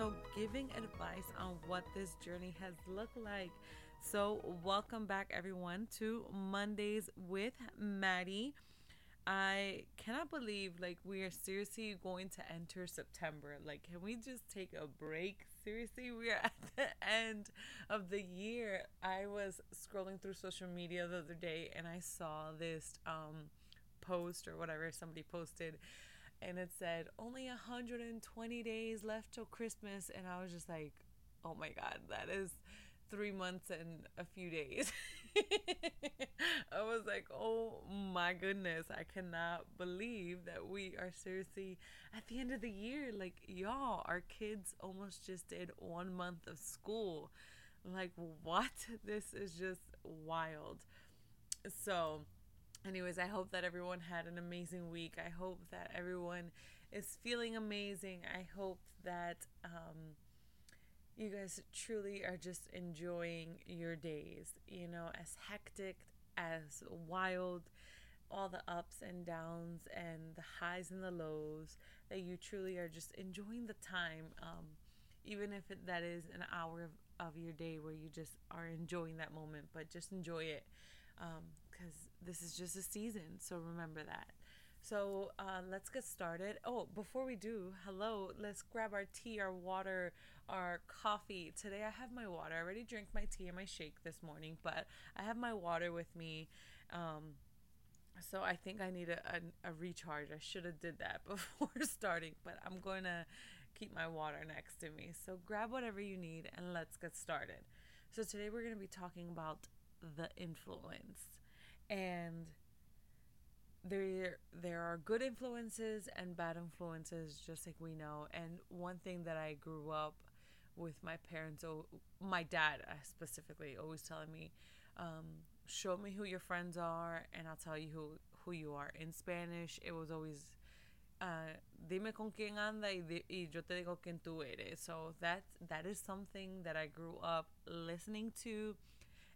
also giving advice on what this journey has looked like. So, welcome back, everyone, to Mondays with Maddie. I cannot believe like we are seriously going to enter September. Like, can we just take a break? Seriously, we are at the end of the year. I was scrolling through social media the other day and I saw this um, post or whatever somebody posted, and it said only 120 days left till Christmas, and I was just like, oh my god, that is three months and a few days. I was like, oh my goodness, I cannot believe that we are seriously at the end of the year. Like, y'all, our kids almost just did one month of school. Like, what? This is just wild. So, anyways, I hope that everyone had an amazing week. I hope that everyone is feeling amazing. I hope that, um, you guys truly are just enjoying your days, you know, as hectic, as wild, all the ups and downs and the highs and the lows, that you truly are just enjoying the time, um, even if it, that is an hour of, of your day where you just are enjoying that moment, but just enjoy it because this is just a season. So remember that. So uh, let's get started. Oh, before we do, hello, let's grab our tea, our water, our coffee. Today I have my water. I already drank my tea and my shake this morning, but I have my water with me. Um, so I think I need a, a, a recharge. I should have did that before starting, but I'm going to keep my water next to me. So grab whatever you need and let's get started. So today we're going to be talking about the influence. And there there are good influences and bad influences just like we know. And one thing that i grew up with my parents oh my dad uh, specifically always telling me um, show me who your friends are and i'll tell you who who you are. In spanish it was always uh, dime con quién anda y, y yo te digo quién tú eres. So that that is something that i grew up listening to.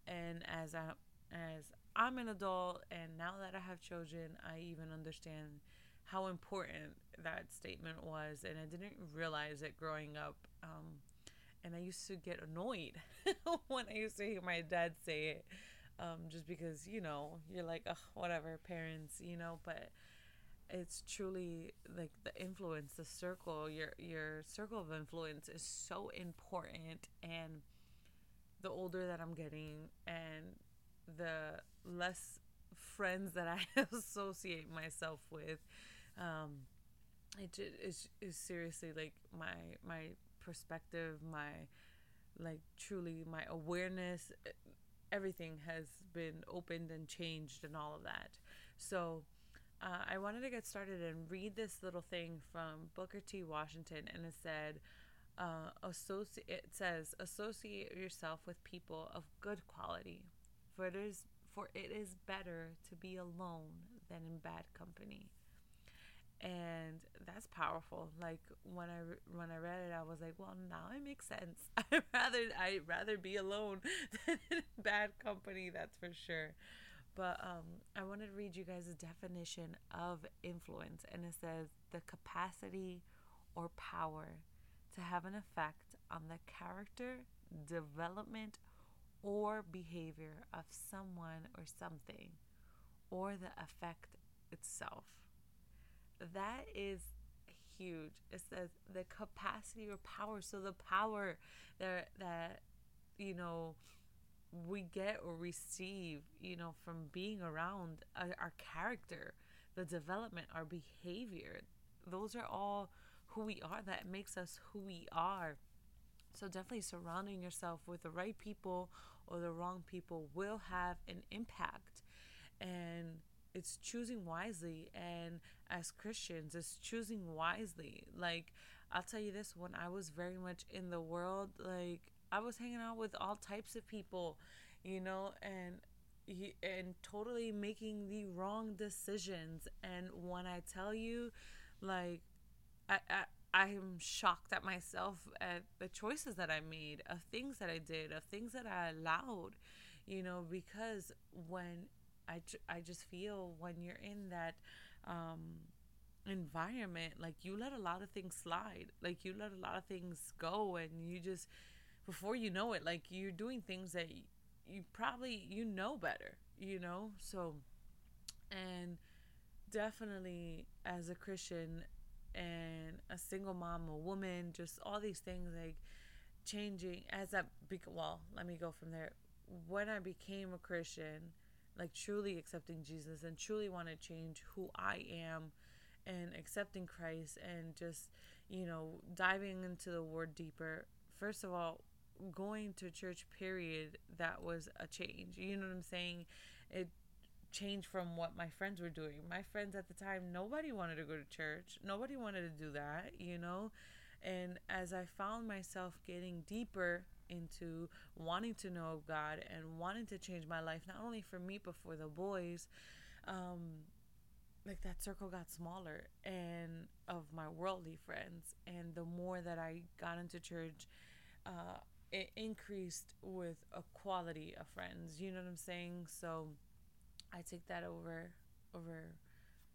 And as i as I'm an adult and now that I have children, I even understand how important that statement was. And I didn't realize it growing up. Um, and I used to get annoyed when I used to hear my dad say it. Um, just because, you know, you're like, whatever, parents, you know, but it's truly like the influence, the circle, your your circle of influence is so important and the older that I'm getting and the less friends that I associate myself with. Um, it is is seriously like my my perspective, my like truly my awareness. Everything has been opened and changed, and all of that. So. Uh, I wanted to get started and read this little thing from Booker T. Washington, and it said, uh, associate. It says, associate yourself with people of good quality, for it is for it is better to be alone than in bad company. And that's powerful. Like when i when i read it i was like well now it makes sense. I rather i rather be alone than in bad company that's for sure. But um, i wanted to read you guys a definition of influence and it says the capacity or power to have an effect on the character development or behavior of someone or something or the effect itself. That is huge. It says the capacity or power. So the power that that you know we get or receive, you know, from being around our, our character, the development, our behavior. Those are all who we are. That makes us who we are. So definitely surrounding yourself with the right people or the wrong people will have an impact. And it's choosing wisely. And as Christians, it's choosing wisely. Like, I'll tell you this when I was very much in the world, like, I was hanging out with all types of people, you know, and and totally making the wrong decisions. And when I tell you, like, I, I I'm shocked at myself at the choices that I made, of things that I did, of things that I allowed, you know, because when I, I just feel when you're in that um, environment, like you let a lot of things slide, like you let a lot of things go, and you just, before you know it, like you're doing things that you probably you know better, you know. So, and definitely as a Christian and a single mom, a woman, just all these things like changing as I be- well, let me go from there. When I became a Christian, like truly accepting Jesus and truly want to change who I am and accepting Christ and just, you know, diving into the word deeper. First of all, going to church period, that was a change. You know what I'm saying? It change from what my friends were doing. My friends at the time, nobody wanted to go to church. Nobody wanted to do that, you know? And as I found myself getting deeper into wanting to know God and wanting to change my life, not only for me, but for the boys, um, like that circle got smaller and of my worldly friends. And the more that I got into church, uh, it increased with a quality of friends. You know what I'm saying? So, I take that over over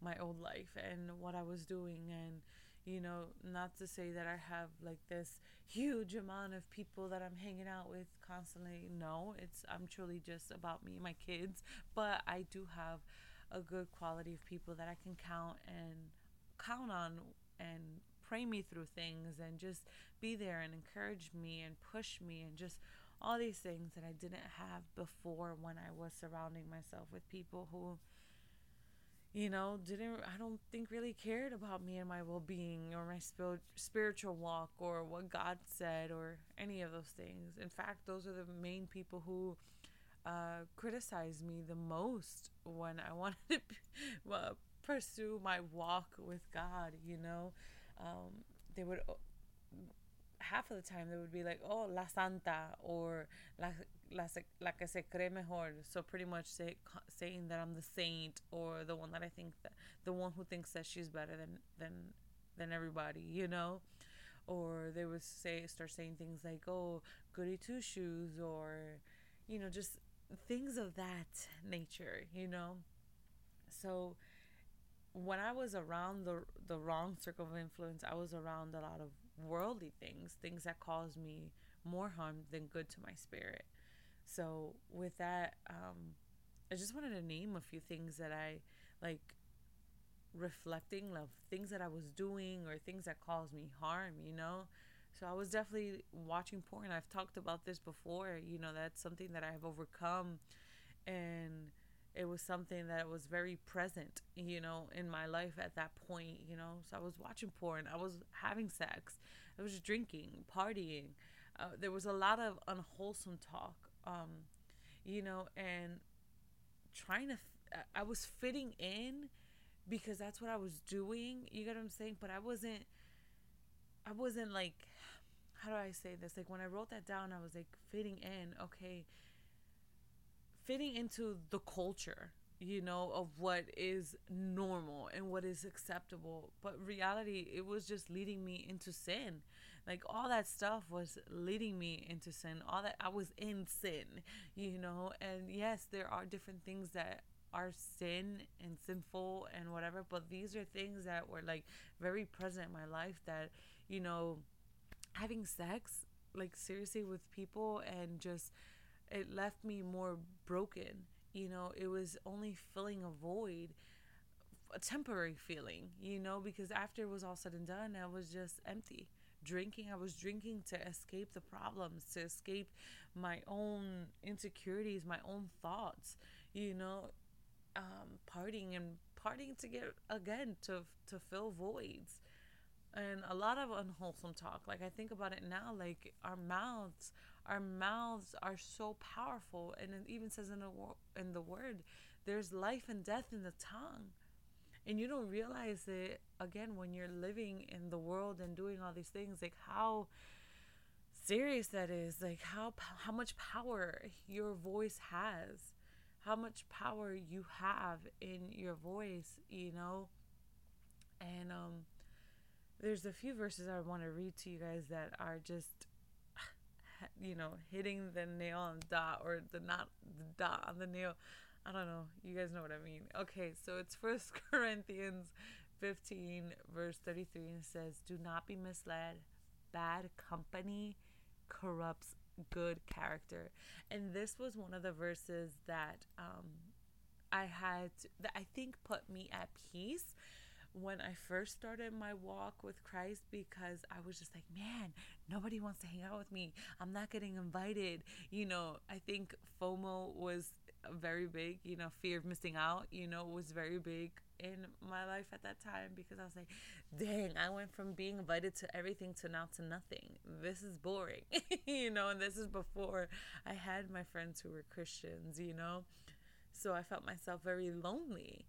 my old life and what I was doing. And you know not to say that I have like this huge amount of people that I'm hanging out with constantly. No it's I'm truly just about me and my kids. But I do have a good quality of people that I can count and count on and pray me through things and just be there and encourage me and push me and just all these things that I didn't have before when I was surrounding myself with people who you know didn't I don't think really cared about me and my well-being or my spil- spiritual walk or what God said or any of those things. In fact, those are the main people who uh, criticized me the most when I wanted to uh, pursue my walk with God, you know. Um, they would half of the time they would be like, "Oh, la santa" or "la la, la que se cree mejor." So pretty much say, saying that I'm the saint or the one that I think that the one who thinks that she's better than than than everybody, you know. Or they would say start saying things like, "Oh, goody two shoes," or you know, just things of that nature, you know. So when I was around the the wrong circle of influence, I was around a lot of worldly things, things that cause me more harm than good to my spirit. So with that, um, I just wanted to name a few things that I like reflecting of things that I was doing or things that caused me harm, you know? So I was definitely watching porn. I've talked about this before, you know, that's something that I have overcome and it was something that was very present, you know, in my life at that point, you know. So I was watching porn, I was having sex, I was drinking, partying. Uh, there was a lot of unwholesome talk, um, you know, and trying to, f- I was fitting in because that's what I was doing. You get what I'm saying? But I wasn't, I wasn't like, how do I say this? Like when I wrote that down, I was like fitting in. Okay, fitting into the culture you know of what is normal and what is acceptable. But reality it was just leading me into sin. Like all that stuff was leading me into sin. All that i was in sin you know? And yes there are different things that are sin and sinful and whatever but these are things that were like very present in my life that you know having sex like seriously with people and just it left me more broken. You know, it was only filling a void, a temporary feeling, you know, because after it was all said and done, I was just empty. Drinking, I was drinking to escape the problems, to escape my own insecurities, my own thoughts, you know, um, partying and partying to get again to to fill voids and a lot of unwholesome talk like i think about it now like our mouths our mouths are so powerful and it even says in the in the word there's life and death in the tongue. And you don't realize it again when you're living in the world and doing all these things like how serious that is like how how much power your voice has how much power you have in your voice you know? And um there's a few verses I want to read to you guys that are just you know hitting the nail on the dot or the not the dot on the nail I don't know. You guys know what I mean. Okay, so it's First Corinthians 15, verse 33, and says, Do not be misled. Bad company corrupts good character. And this was one of the verses that um, I had, that I think put me at peace when I first started my walk with Christ because I was just like, man, nobody wants to hang out with me. I'm not getting invited. You know, I think FOMO was very big, you know, fear of missing out, you know, was very big in my life at that time because I was like, dang, I went from being invited to everything to now to nothing. This is boring, you know, and this is before I had my friends who were Christians, you know. So I felt myself very lonely.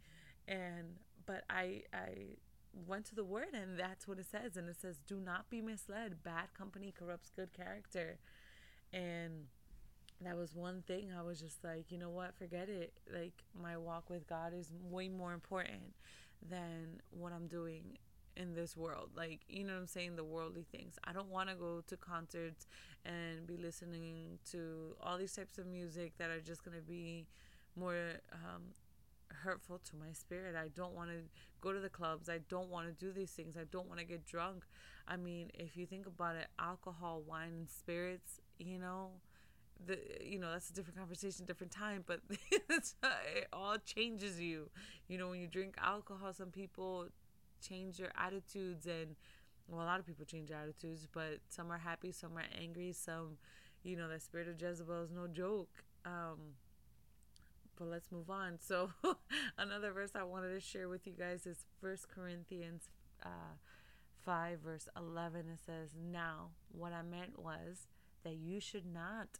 And but I I went to the word and that's what it says and it says do not be misled. Bad company corrupts good character. And that was one thing I was just like, you know what, forget it. Like my walk with God is way more important than what I'm doing in this world. Like, you know what I'm saying, the worldly things. I don't want to go to concerts and be listening to all these types of music that are just going to be more um, hurtful to my spirit. I don't want to go to the clubs. I don't want to do these things. I don't want to get drunk. I mean, if you think about it, alcohol, wine, and spirits, you know, the you know that's a different conversation different time but it all changes you you know when you drink alcohol some people change their attitudes and well a lot of people change attitudes but some are happy some are angry some you know the spirit of jezebel is no joke um but let's move on so another verse i wanted to share with you guys is first corinthians uh 5 verse 11 it says now what i meant was that you should not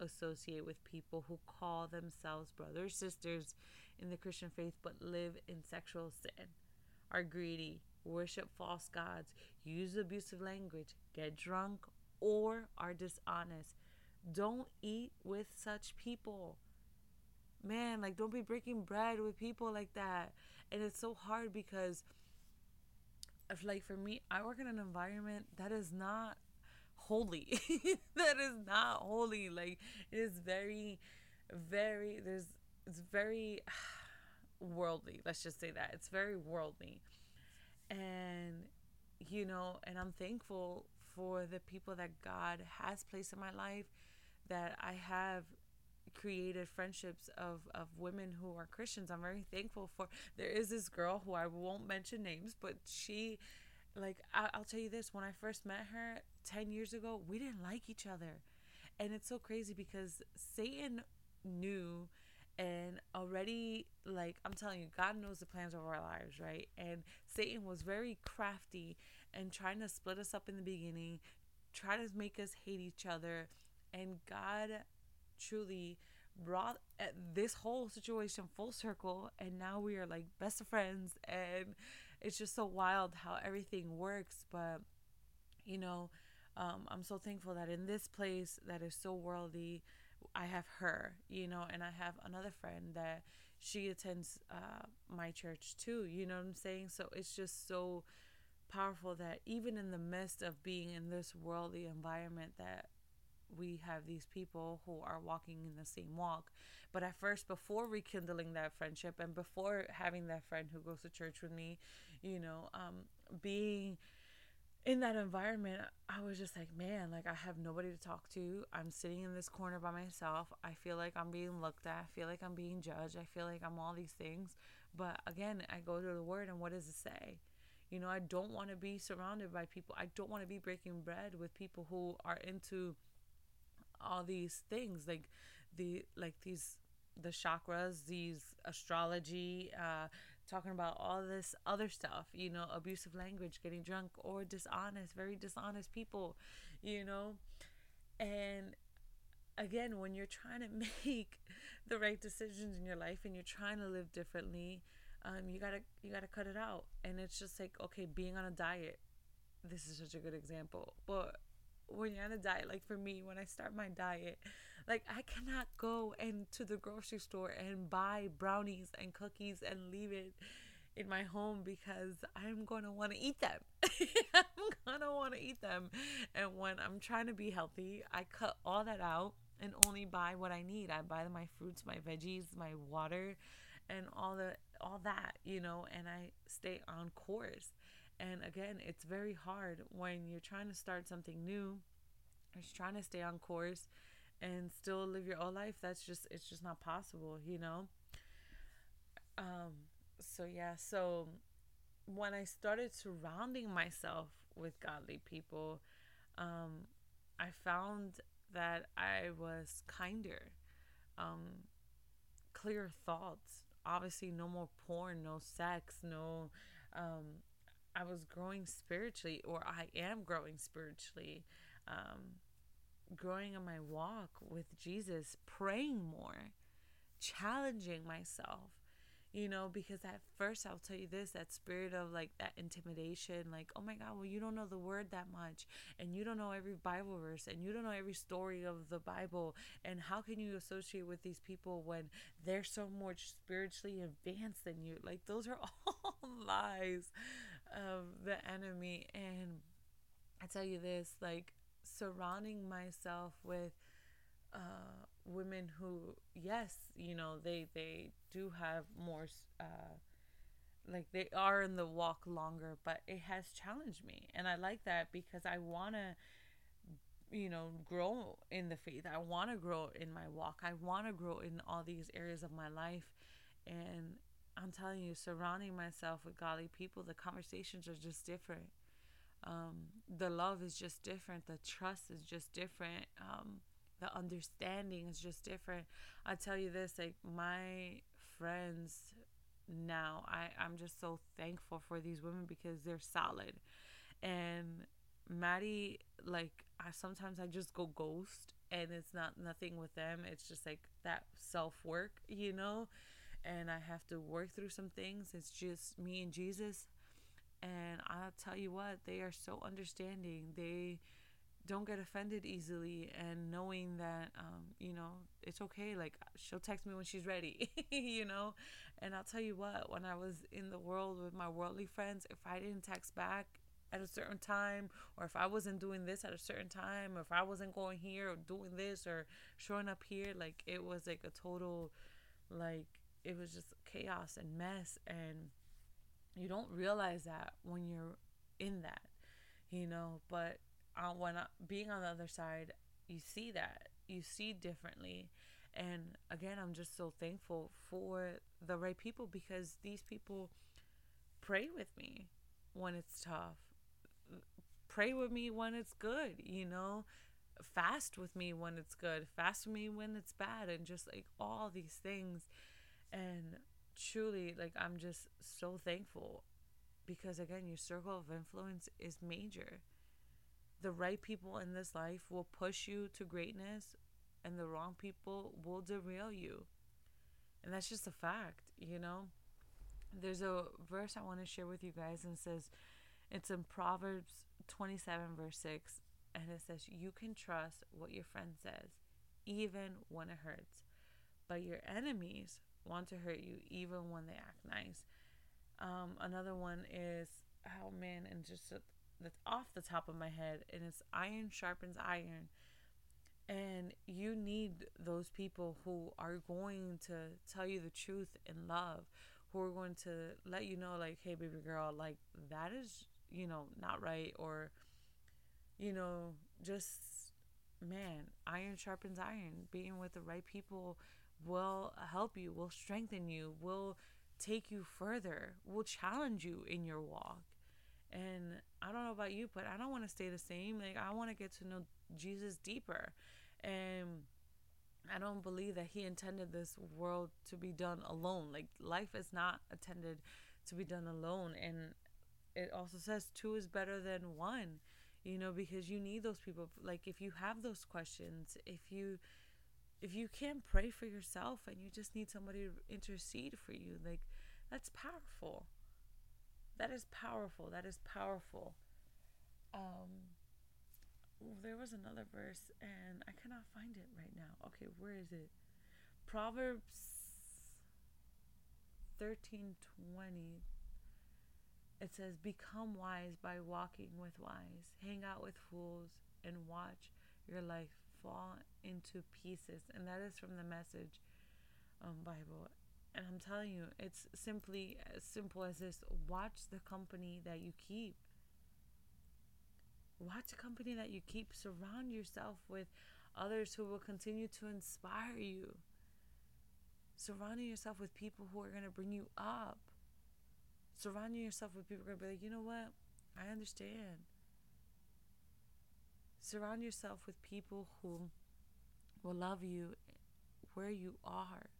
associate with people who call themselves brothers, sisters in the Christian faith, but live in sexual sin, are greedy, worship false gods, use abusive language, get drunk, or are dishonest. Don't eat with such people. Man, like, don't be breaking bread with people like that. And it's so hard because, if, like, for me, I work in an environment that is not holy. that is not holy. Like it is very, very there's it's very worldly. Let's just say that. It's very worldly. And you know, and I'm thankful for the people that God has placed in my life that I have created friendships of, of women who are Christians. I'm very thankful for. There is this girl who I won't mention names, but she like I, will tell you this when i first met her 10 years ago we didn't like each other and it's so crazy because satan knew and already like i'm telling you god knows the plans of our lives right and satan was very crafty and trying to split us up in the beginning try to make us hate each other and god truly brought uh, this whole situation full circle and now we are like best of friends and it's just so wild how everything works. But, you know, um, I'm so thankful that in this place that is so worldly, I have her, you know, and I have another friend that she attends uh, my church too, you know what I'm saying? So it's just so powerful that even in the midst of being in this worldly environment that we have these people who are walking in the same walk. But at first, before rekindling that friendship and before having that friend who goes to church with me, you know, um, being in that environment, I was just like, man, like I have nobody to talk to. I'm sitting in this corner by myself. I feel like I'm being looked at. I feel like I'm being judged. I feel like I'm all these things. But again, I go to the word, and what does it say? You know, I don't want to be surrounded by people. I don't want to be breaking bread with people who are into all these things like the like these the chakras, these astrology, uh, talking about all this other stuff, you know, abusive language, getting drunk, or dishonest, very dishonest people, you know. And again, when you're trying to make the right decisions in your life and you're trying to live differently, um, you gotta you gotta cut it out. And it's just like okay, being on a diet. This is such a good example, but when you're on a diet, like for me, when I start my diet, like I cannot go into the grocery store and buy brownies and cookies and leave it in my home because I'm going to want to eat them. I'm going to want to eat them. And when I'm trying to be healthy, I cut all that out and only buy what I need. I buy my fruits, my veggies, my water, and all the all that, you know, and I stay on course. And again, it's very hard when you're trying to start something new, or trying to stay on course and still live your old life. That's just it's just not possible, you know. Um so yeah, so when I started surrounding myself with godly people, um I found that I was kinder, um, clear thoughts. Obviously, no more porn, no sex, no. Um, I was growing spiritually, or I am growing spiritually, um, growing in my walk with Jesus, praying more, challenging myself, you know because at first i'll tell you this that spirit of like that intimidation like oh my god well you don't know the word that much and you don't know every bible verse and you don't know every story of the bible and how can you associate with these people when they're so much spiritually advanced than you? Like those are all lies of the enemy and i tell you this like surrounding myself with uh, women who, yes, you know, they they do have more, uh, like they are in the walk longer, but it has challenged me, and I like that because I want to you know grow in the faith. I want to grow in my walk. I want to grow in all these areas of my life and i'm telling you surrounding myself with godly people the conversations are just different um, the love is just different the trust is just different um, the understanding is just different. I tell you this, like my friends now, I, I'm just so thankful for these women because they're solid. And Maddie, like I sometimes I just go ghost and it's not nothing with them. It's just like that self work, you know? And I have to work through some things. It's just me and Jesus. And I'll tell you what, they are so understanding. They don't get offended easily and knowing that um, you know it's okay like she'll text me when she's ready you know and i'll tell you what when i was in the world with my worldly friends if i didn't text back at a certain time or if i wasn't doing this at a certain time or if i wasn't going here or doing this or showing up here like it was like a total like it was just chaos and mess and you don't realize that when you're in that you know but uh, when uh, being on the other side, you see that you see differently. And again, I'm just so thankful for the right people because these people pray with me when it's tough, pray with me when it's good, you know, fast with me when it's good, fast with me when it's bad, and just like all these things. And truly, like, I'm just so thankful because again, your circle of influence is major the right people in this life will push you to greatness and the wrong people will derail you. And that's just a fact, you know? There's a verse I want to share with you guys and it says it's in Proverbs 27 verse 6 and it says you can trust what your friend says even when it hurts. But your enemies want to hurt you even when they act nice. Um, another one is oh man and just that's off the top of my head and it's iron sharpens iron and you need those people who are going to tell you the truth in love who are going to let you know like hey baby girl like that is you know not right or you know just man iron sharpens iron being with the right people will help you will strengthen you will take you further will challenge you in your walk and I don't know about you, but I don't want to stay the same. Like I want to get to know Jesus deeper. And I don't believe that he intended this world to be done alone. Like life is not intended to be done alone and it also says two is better than one. You know, because you need those people like if you have those questions, if you if you can't pray for yourself and you just need somebody to intercede for you, like that's powerful. That is powerful. That is powerful. Um, there was another verse, and I cannot find it right now. Okay, where is it? Proverbs thirteen twenty. it says, Become wise by walking with wise, hang out with fools, and watch your life fall into pieces. And that is from the message um, Bible. And I'm telling you, it's simply as simple as this watch the company that you keep. Watch the company that you keep. Surround yourself with others who will continue to inspire you. Surrounding yourself with people who are going to bring you up. Surrounding yourself with people who are going to be like, you know what? I understand. Surround yourself with people who will love you where you are,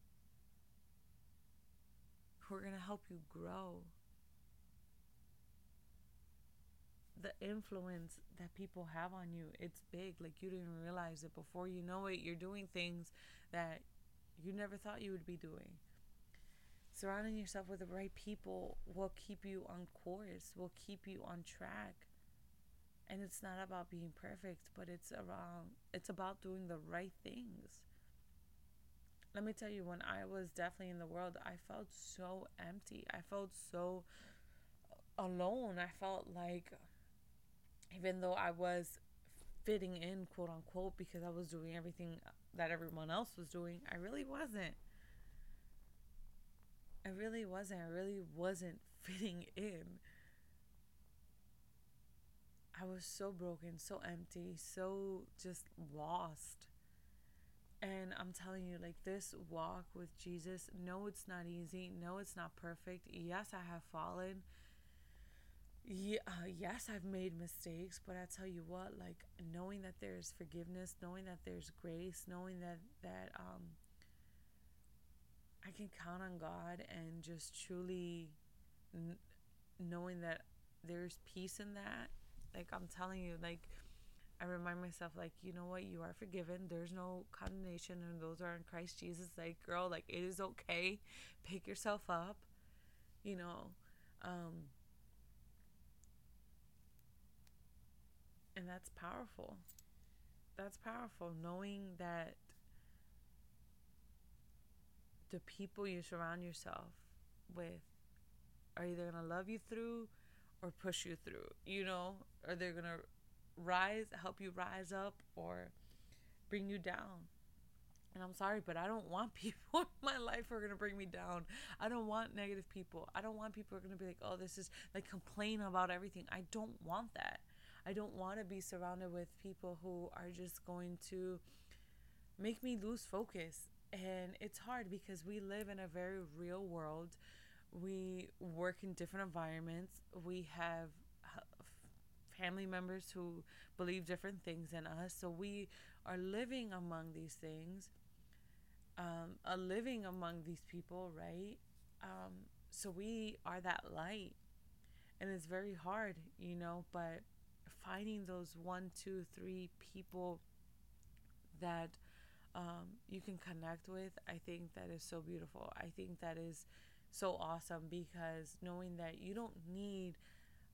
who are going to help you grow. The influence that people have on you, it's big. Like you didn't realize it. Before you know it, you're doing things that you never thought you would be doing. Surrounding yourself with the right people will keep you on course, will keep you on track and it's not about being perfect but it's around it's about doing the right things. Let me tell you when i was definitely in the world i felt so empty. I felt so alone. I felt like even though i was fitting in quote unquote because i was doing everything that everyone else was doing i really wasn't. I really wasn't. I really wasn't fitting in I was so broken, so empty, so just lost. And I'm telling you, like this walk with Jesus, no, it's not easy. No, it's not perfect. Yes, I have fallen. Yeah, uh, yes, I've made mistakes, but I tell you what, like knowing that there's forgiveness, knowing that there's grace, knowing that that um I can count on God and just truly n- knowing that there's peace in that like I'm telling you, like I remind myself, like, you know what, you are forgiven. There's no condemnation, and those are in Christ Jesus. Like, girl, like it is okay. Pick yourself up, you know. Um, and that's powerful. That's powerful, knowing that the people you surround yourself with are either gonna love you through or push you through, you know, or they're going to rise, help you rise up or bring you down. And I'm sorry, but I don't want people in my life who are going to bring me down. I don't want negative people. I don't want people who are going to be like, oh, this is like complain about everything. I don't want that. I don't want to be surrounded with people who are just going to make me lose focus. And it's hard because we live in a very real world we work in different environments. We have family members who believe different things than us. So we are living among these things, um, are living among these people, right? Um, so we are that light. And it's very hard, you know, but finding those one, two, three people that um, you can connect with, I think that is so beautiful. I think that is so awesome because knowing that you don't need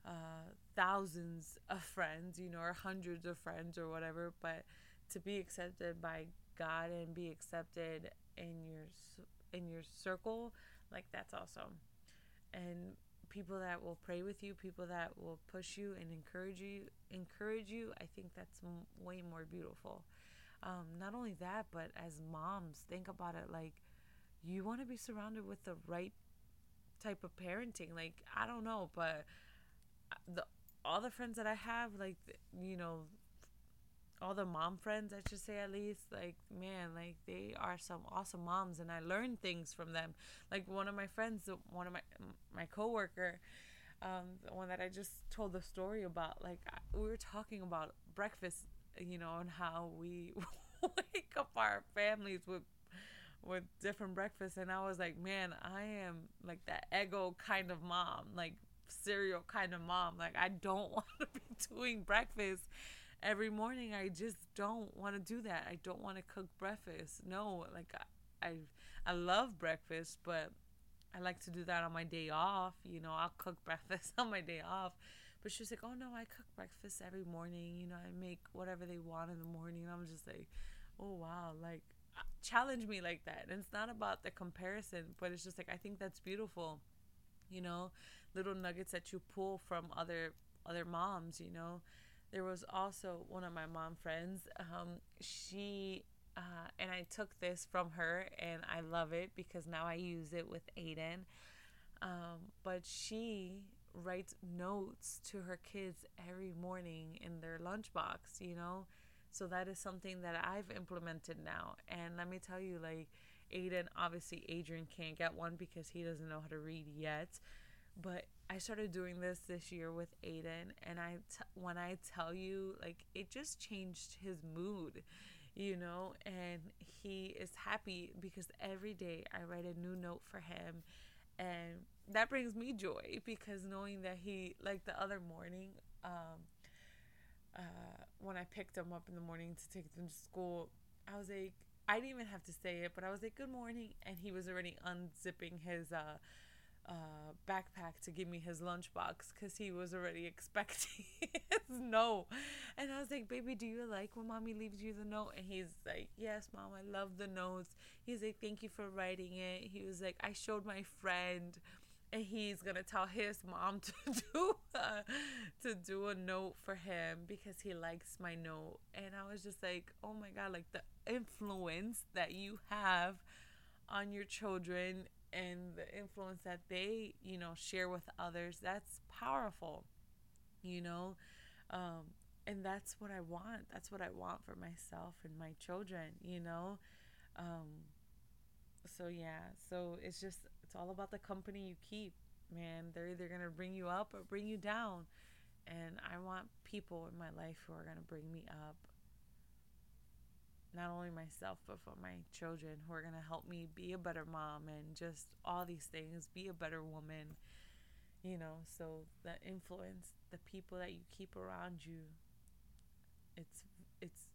uh, thousands of friends, you know, or hundreds of friends or whatever, but to be accepted by God and be accepted in your in your circle, like that's awesome. And people that will pray with you, people that will push you and encourage you, encourage you, I think that's m- way more beautiful. Um, not only that, but as moms, think about it like you want to be surrounded with the right type of parenting. Like I don't know, but the all the friends that I have, like you know, all the mom friends, I should say at least, like man, like they are some awesome moms, and I learn things from them. Like one of my friends, one of my my coworker, um, the one that I just told the story about. Like we were talking about breakfast, you know, and how we wake up our families with with different breakfasts and I was like, man, I am like that Eggo kind of mom, like cereal kind of mom. Like I don't want to be doing breakfast every morning. I just don't want to do that. I don't want to cook breakfast. No, like I, I I love breakfast, but I like to do that on my day off. You know, I'll cook breakfast on my day off. But she's like, oh no, I cook breakfast every morning. You know, I make whatever they want in the morning. I'm just like, oh wow, like challenge me like that. And it's not about the comparison, but it's just like I think that's beautiful. you know, little nuggets that you pull from other other moms, you know. There was also one of my mom friends. Um, she uh, and I took this from her, and I love it because now I use it with Aiden. Um, but she writes notes to her kids every morning in their lunchbox, you know. So that is something that I've implemented now. And let me tell you, like Aiden, obviously Adrian can't get one because he doesn't know how to read yet. But I started doing this this year with Aiden, and I t- when I tell you, like it just changed his mood, you know, and he is happy because every day I write a new note for him, and that brings me joy because knowing that he like the other morning, um, uh, when I picked him up in the morning to take him to school, I was like, I didn't even have to say it, but I was like, "Good morning," and he was already unzipping his uh uh, backpack to give me his lunchbox because he was already expecting his note. And I was like, Baby, do you like when mommy leaves you the note? And he's like, Yes, mom, I love the notes. He's like, Thank you for writing it. He was like, I showed my friend. And he's gonna tell his mom to do uh, to do a note for him because he likes my note. And I was just like, oh my god, like the influence that you have on your children and the influence that they, you know, share with others, that's powerful, you know? Um, and that's what I want. That's what I want for myself and my children, you know? Um, so, yeah, so it's just, all about the company you keep, man. They're either going to bring you up or bring you down. And I want people in my life who are going to bring me up not only myself but for my children who are going to help me be a better mom and just all these things be a better woman you know so the influence the people that you keep around you it's it's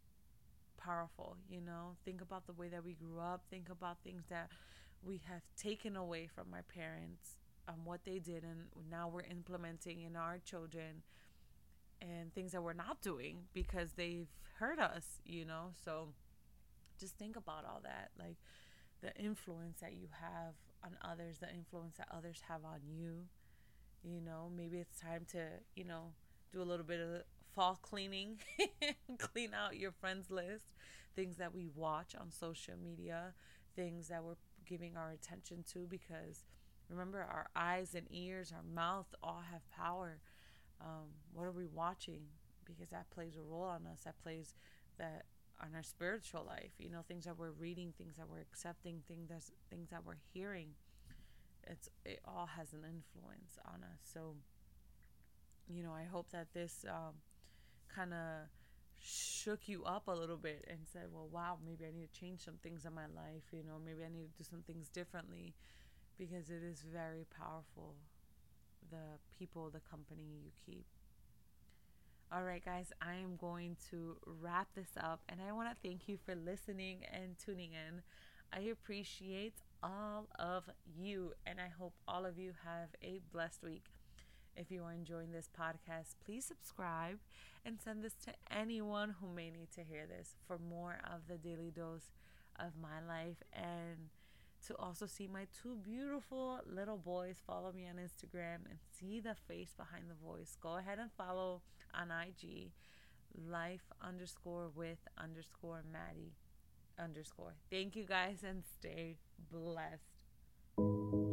powerful you know think about the way that we grew up think about things that we have taken away from our parents um, what they did and now we're implementing in our children and things that we're not doing because they've hurt us you know? So just think about all that like the influence that you have on others the influence that others have on you you know? Maybe it's time to you know do a little bit of fall cleaning clean out your friends list things that we watch on social media things that we're giving our attention to because remember our eyes and ears our mouth all have power. Um, what are we watching? Because that plays a role on us. That plays that on our spiritual life you know things that we're reading things that we're accepting things that things that we're hearing. It's it all has an influence on us. So you know i hope that this um, kind of shook you up a little bit and said well wow maybe i need to change some things in my life you know maybe i need to do some things differently because it is very powerful the people the company you keep all right, guys, I am going to wrap this up and I want to thank you for listening and tuning in. I appreciate all of you and I hope all of you have a blessed week. If you are enjoying this podcast, please subscribe and send this to anyone who may need to hear this for more of the daily dose of my life and to also see my two beautiful little boys. Follow me on Instagram and see the face behind the voice. Go ahead and follow on IG, life underscore with underscore Maddie underscore. Thank you guys and stay blessed.